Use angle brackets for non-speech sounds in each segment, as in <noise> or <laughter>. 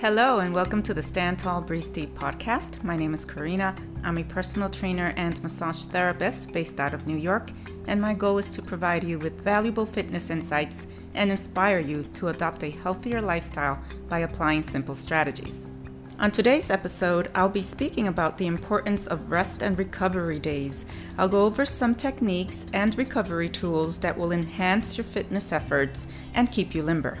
Hello, and welcome to the Stand Tall, Breathe Deep podcast. My name is Corina. I'm a personal trainer and massage therapist based out of New York, and my goal is to provide you with valuable fitness insights and inspire you to adopt a healthier lifestyle by applying simple strategies. On today's episode, I'll be speaking about the importance of rest and recovery days. I'll go over some techniques and recovery tools that will enhance your fitness efforts and keep you limber.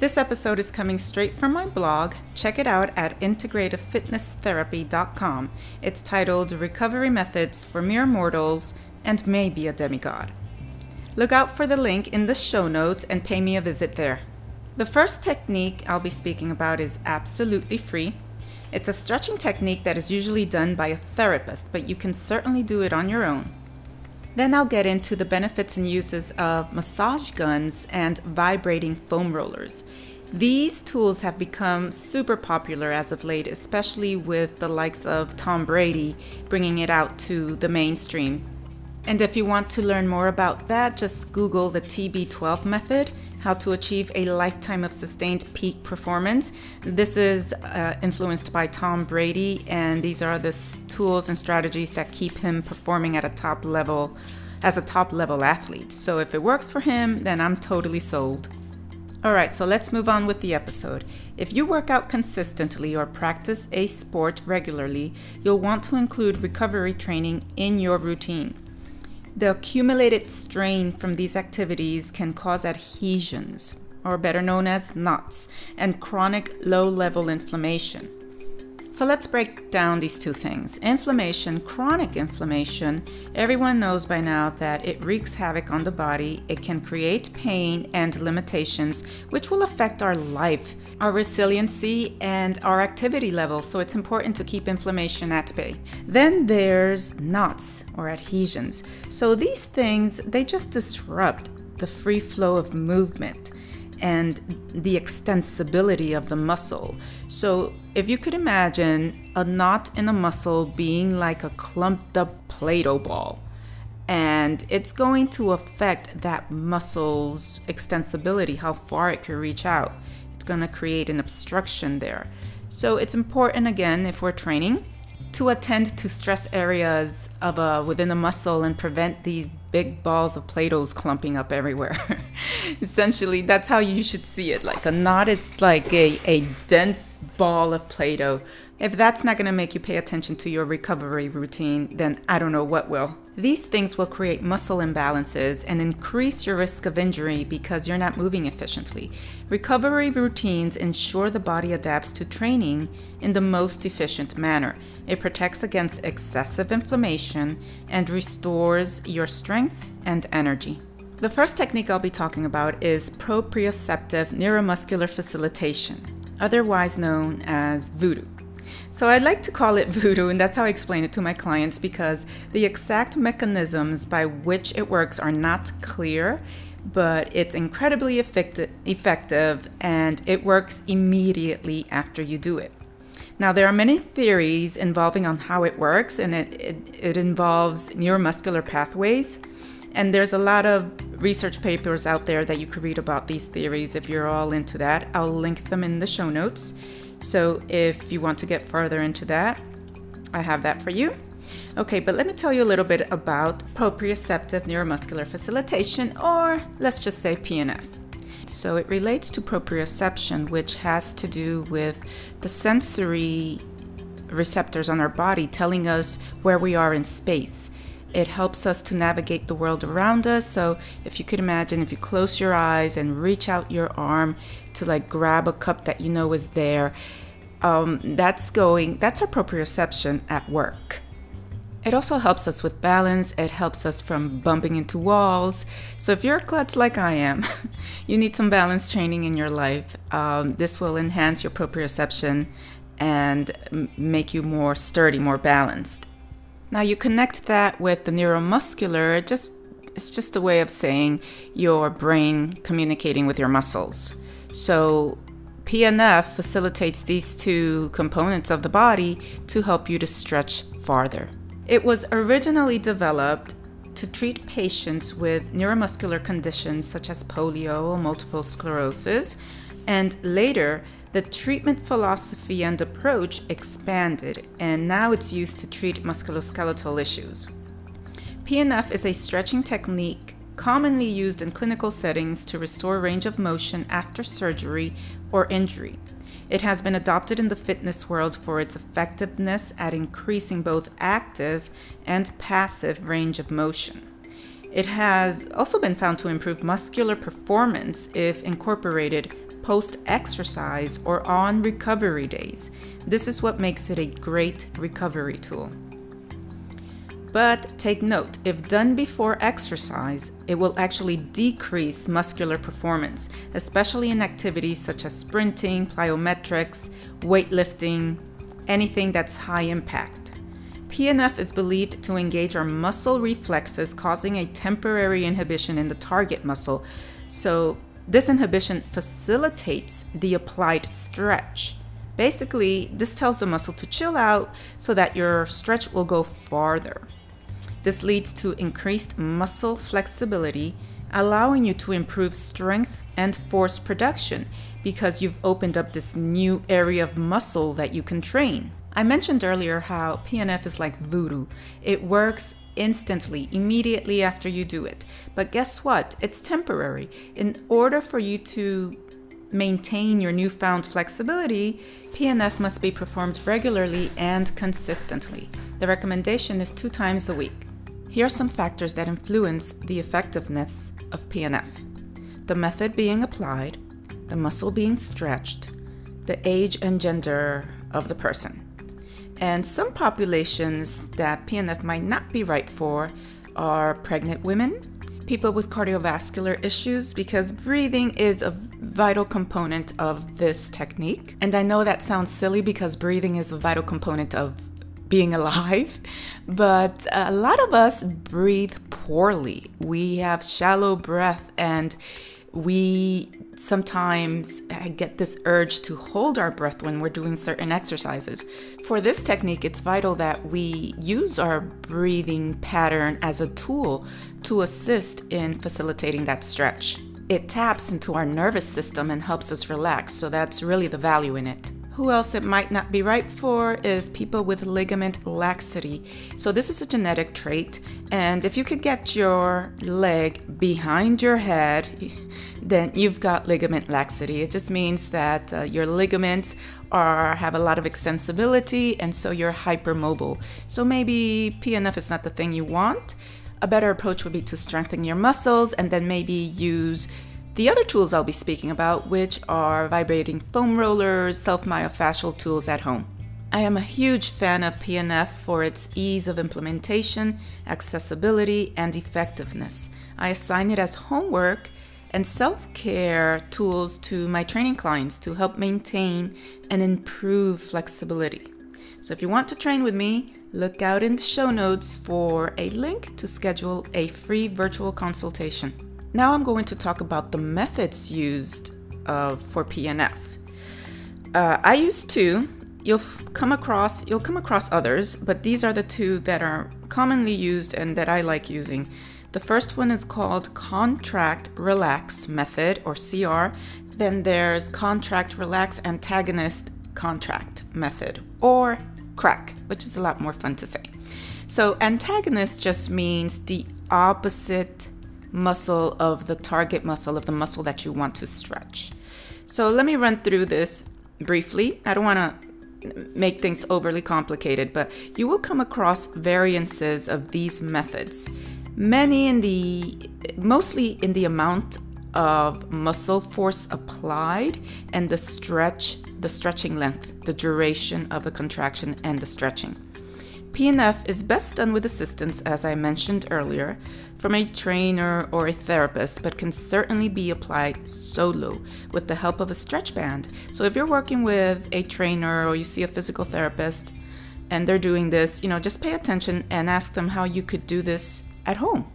This episode is coming straight from my blog. Check it out at integrativefitnesstherapy.com. It's titled Recovery Methods for Mere Mortals and Maybe a Demigod. Look out for the link in the show notes and pay me a visit there. The first technique I'll be speaking about is absolutely free. It's a stretching technique that is usually done by a therapist, but you can certainly do it on your own. Then I'll get into the benefits and uses of massage guns and vibrating foam rollers. These tools have become super popular as of late, especially with the likes of Tom Brady bringing it out to the mainstream. And if you want to learn more about that, just Google the TB12 method how to achieve a lifetime of sustained peak performance. This is uh, influenced by Tom Brady, and these are the tools and strategies that keep him performing at a top level as a top level athlete. So if it works for him, then I'm totally sold. Alright, so let's move on with the episode. If you work out consistently or practice a sport regularly, you'll want to include recovery training in your routine. The accumulated strain from these activities can cause adhesions, or better known as knots, and chronic low level inflammation. So let's break down these two things. Inflammation, chronic inflammation, everyone knows by now that it wreaks havoc on the body. It can create pain and limitations, which will affect our life, our resiliency, and our activity level. So it's important to keep inflammation at bay. Then there's knots or adhesions. So these things, they just disrupt the free flow of movement and the extensibility of the muscle. So, if you could imagine a knot in a muscle being like a clumped up Play Doh ball, and it's going to affect that muscle's extensibility, how far it can reach out. It's going to create an obstruction there. So, it's important again if we're training to attend to stress areas of a, within the muscle and prevent these big balls of Play-Dohs clumping up everywhere. <laughs> Essentially, that's how you should see it. Like a knot, it's like a, a dense ball of Play-Doh if that's not going to make you pay attention to your recovery routine, then I don't know what will. These things will create muscle imbalances and increase your risk of injury because you're not moving efficiently. Recovery routines ensure the body adapts to training in the most efficient manner. It protects against excessive inflammation and restores your strength and energy. The first technique I'll be talking about is proprioceptive neuromuscular facilitation, otherwise known as voodoo. So I like to call it <laughs> voodoo, and that's how I explain it to my clients because the exact mechanisms by which it works are not clear, but it's incredibly effective and it works immediately after you do it. Now, there are many theories involving on how it works, and it, it, it involves neuromuscular pathways. And there's a lot of research papers out there that you could read about these theories if you're all into that. I'll link them in the show notes. So if you want to get further into that, I have that for you. Okay, but let me tell you a little bit about proprioceptive neuromuscular facilitation, or let's just say PNF. So it relates to proprioception, which has to do with the sensory receptors on our body telling us where we are in space. It helps us to navigate the world around us. So, if you could imagine, if you close your eyes and reach out your arm to like grab a cup that you know is there, um, that's going, that's our proprioception at work. It also helps us with balance. It helps us from bumping into walls. So, if you're a klutz like I am, <laughs> you need some balance training in your life. Um, this will enhance your proprioception and make you more sturdy, more balanced. Now you connect that with the neuromuscular, just it's just a way of saying your brain communicating with your muscles. So PNF facilitates these two components of the body to help you to stretch farther. It was originally developed to treat patients with neuromuscular conditions such as polio or multiple sclerosis, And later, the treatment philosophy and approach expanded, and now it's used to treat musculoskeletal issues. PNF is a stretching technique commonly used in clinical settings to restore range of motion after surgery or injury. It has been adopted in the fitness world for its effectiveness at increasing both active and passive range of motion. It has also been found to improve muscular performance if incorporated post exercise or on recovery days. This is what makes it a great recovery tool. But take note, if done before exercise, it will actually decrease muscular performance, especially in activities such as sprinting, plyometrics, weightlifting, anything that's high impact. PNF is believed to engage our muscle reflexes, causing a temporary inhibition in the target muscle. So, this inhibition facilitates the applied stretch. Basically, this tells the muscle to chill out so that your stretch will go farther. This leads to increased muscle flexibility, allowing you to improve strength and force production because you've opened up this new area of muscle that you can train. I mentioned earlier how PNF is like voodoo. It works instantly, immediately after you do it. But guess what? It's temporary. In order for you to maintain your newfound flexibility, PNF must be performed regularly and consistently. The recommendation is two times a week. Here are some factors that influence the effectiveness of PNF the method being applied, the muscle being stretched, the age and gender of the person. And some populations that PNF might not be right for are pregnant women, people with cardiovascular issues, because breathing is a vital component of this technique. And I know that sounds silly because breathing is a vital component of being alive, <laughs> but a lot of us breathe poorly. We have shallow breath and we sometimes get this urge to hold our breath when we're doing certain exercises. For this technique, it's vital that we use our breathing pattern as a tool to assist in facilitating that stretch. It taps into our nervous system and helps us relax, so that's really the value in it. Who else it might not be right for is people with ligament laxity. So, this is a genetic trait, and if you could get your leg behind your head, <laughs> then you've got ligament laxity. It just means that uh, your ligaments are have a lot of extensibility, and so you're hypermobile. So, maybe PNF is not the thing you want. A better approach would be to strengthen your muscles and then maybe use the other tools I'll be speaking about, which are vibrating foam rollers, self myofascial tools at home. I am a huge fan of PNF for its ease of implementation, accessibility, and effectiveness. I assign it as homework and self care tools to my training clients to help maintain and improve flexibility. So, if you want to train with me, look out in the show notes for a link to schedule a free virtual consultation. Now I'm going to talk about the methods used uh, for PNF. Uh, I use two. You'll come across you'll come across others, but these are the two that are commonly used and that I like using. The first one is called contract relax method or CR. Then there's contract relax antagonist contract method or CRAC, which is a lot more fun to say. So antagonist just means the opposite muscle of the target muscle of the muscle that you want to stretch. So let me run through this briefly. I don't want to make things overly complicated, but you will come across variances of these methods. Many in the mostly in the amount of muscle force applied and the stretch, the stretching length, the duration of the contraction and the stretching. PNF is best done with assistance, as I mentioned earlier, from a trainer or a therapist, but can certainly be applied solo with the help of a stretch band. So if you're working with a trainer or you see a physical therapist and they're doing this, you know, just pay attention and ask them how you could do this at home.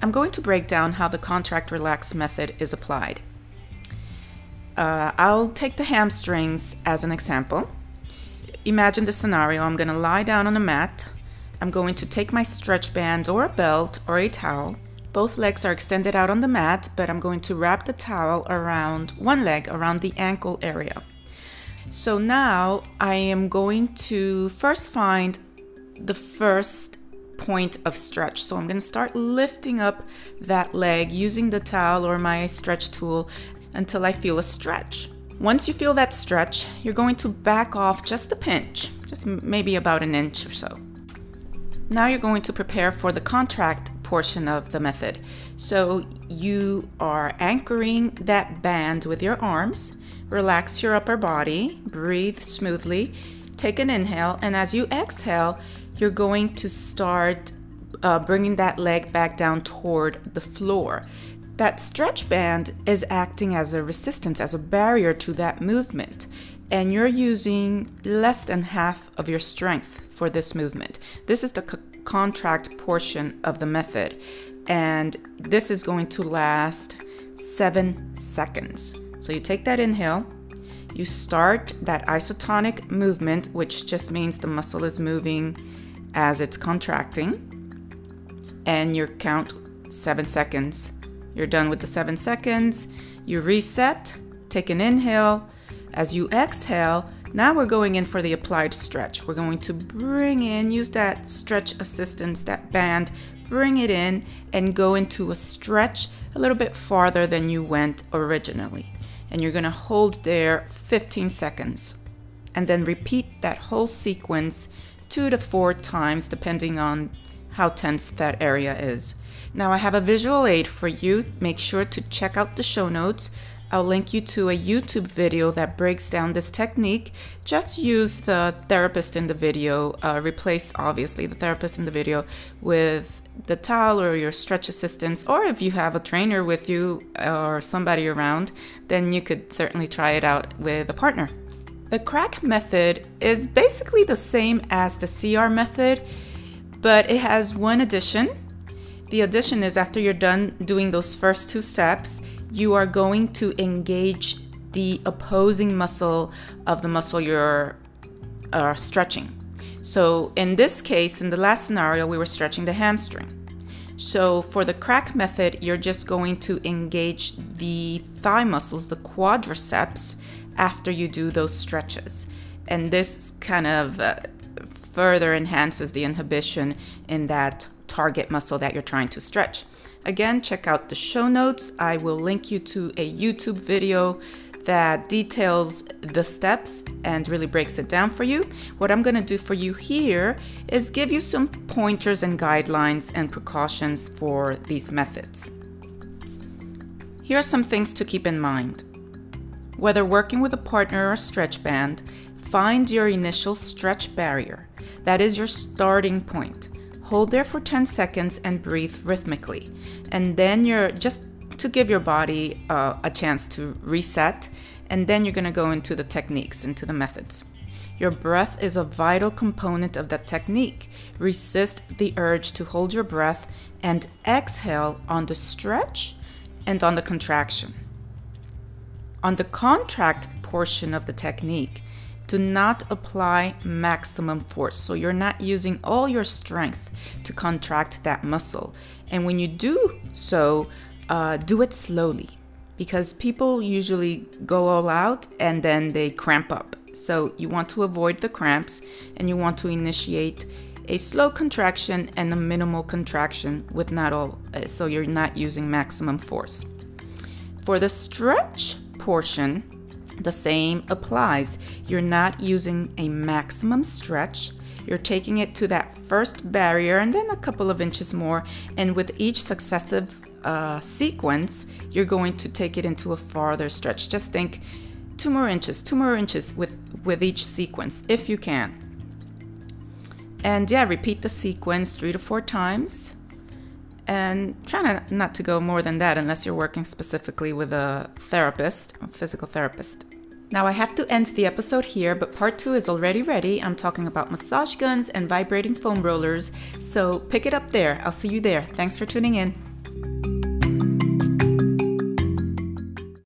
I'm going to break down how the contract relax method is applied. Uh, I'll take the hamstrings as an example imagine the scenario I'm going to lie down on a mat. I'm going to take my stretch band or a belt or a towel, Both legs are extended out on the mat, but I'm going to wrap the towel around one leg, around the ankle area. So now I am going to first find the first point of stretch. So I'm going to start lifting up that leg using the towel or my stretch tool until I feel a stretch. Once you feel that stretch, you're going to back off just a pinch, just maybe about an inch or so. Now you're going to prepare for the contract portion of the method. So you are anchoring that band with your arms. Relax your upper body, breathe smoothly, take an inhale, and as you exhale, you're going to start uh, bringing that leg back down toward the floor. That stretch band is acting as a resistance, as a barrier to that movement, and you're using less than half of your strength for this movement. This is the c- contract portion of the method, and this is going to last seven seconds. So you take that inhale, you start that isotonic movement, which just means the muscle is moving as it's contracting, and you count seven seconds you're done with the seven seconds. You reset, take an inhale. As you exhale, now we're going in for the applied stretch. We're going to bring in, use that stretch assistance, that band, bring it in and go into a stretch a little bit farther than you went originally. And you're gonna hold there 15 seconds. And then repeat that whole sequence two to four times, depending on how tense that area is. Now I have a visual aid for you. Make sure to check out the show notes. I'll link you to a YouTube video that breaks down this technique. Just use the therapist in the video, uh, replace obviously the therapist in the video with the towel or your stretch assistance, or if you have a trainer with you or somebody around, then you could certainly try it out with a partner. The CRAC method is basically the same as the CR method, but it has one addition the addition is after you're done doing those first two steps, you are going to engage the opposing muscle of the muscle you're uh, stretching. So in this case, in the last scenario, we were stretching the hamstring. So for the CRAC method, you're just going to engage the thigh muscles, the quadriceps, after you do those stretches. And this kind of uh, further enhances the inhibition in that target muscle that you're trying to stretch. Again, check out the show notes. I will link you to a YouTube video that details the steps and really breaks it down for you. What I'm going to do for you here is give you some pointers and guidelines and precautions for these methods. Here are some things to keep in mind. Whether working with a partner or stretch band, find your initial stretch barrier. That is your starting point. Hold there for 10 seconds and breathe rhythmically. And then you're just to give your body uh, a chance to reset. And then you're going to go into the techniques, into the methods. Your breath is a vital component of that technique. Resist the urge to hold your breath and exhale on the stretch and on the contraction. On the contract portion of the technique, do not apply maximum force. So you're not using all your strength to contract that muscle. And when you do so, uh, do it slowly because people usually go all out and then they cramp up. So you want to avoid the cramps and you want to initiate a slow contraction and a minimal contraction with not all, uh, so you're not using maximum force. For the stretch portion, the same applies. You're not using a maximum stretch. You're taking it to that first barrier and then a couple of inches more. And with each successive uh, sequence, you're going to take it into a farther stretch. Just think two more inches, two more inches with, with each sequence, if you can. And yeah, repeat the sequence three to four times. And try not, not to go more than that unless you're working specifically with a therapist, a physical therapist. Now I have to end the episode here, but part two is already ready. I'm talking about massage guns and vibrating foam rollers, so pick it up there. I'll see you there. Thanks for tuning in.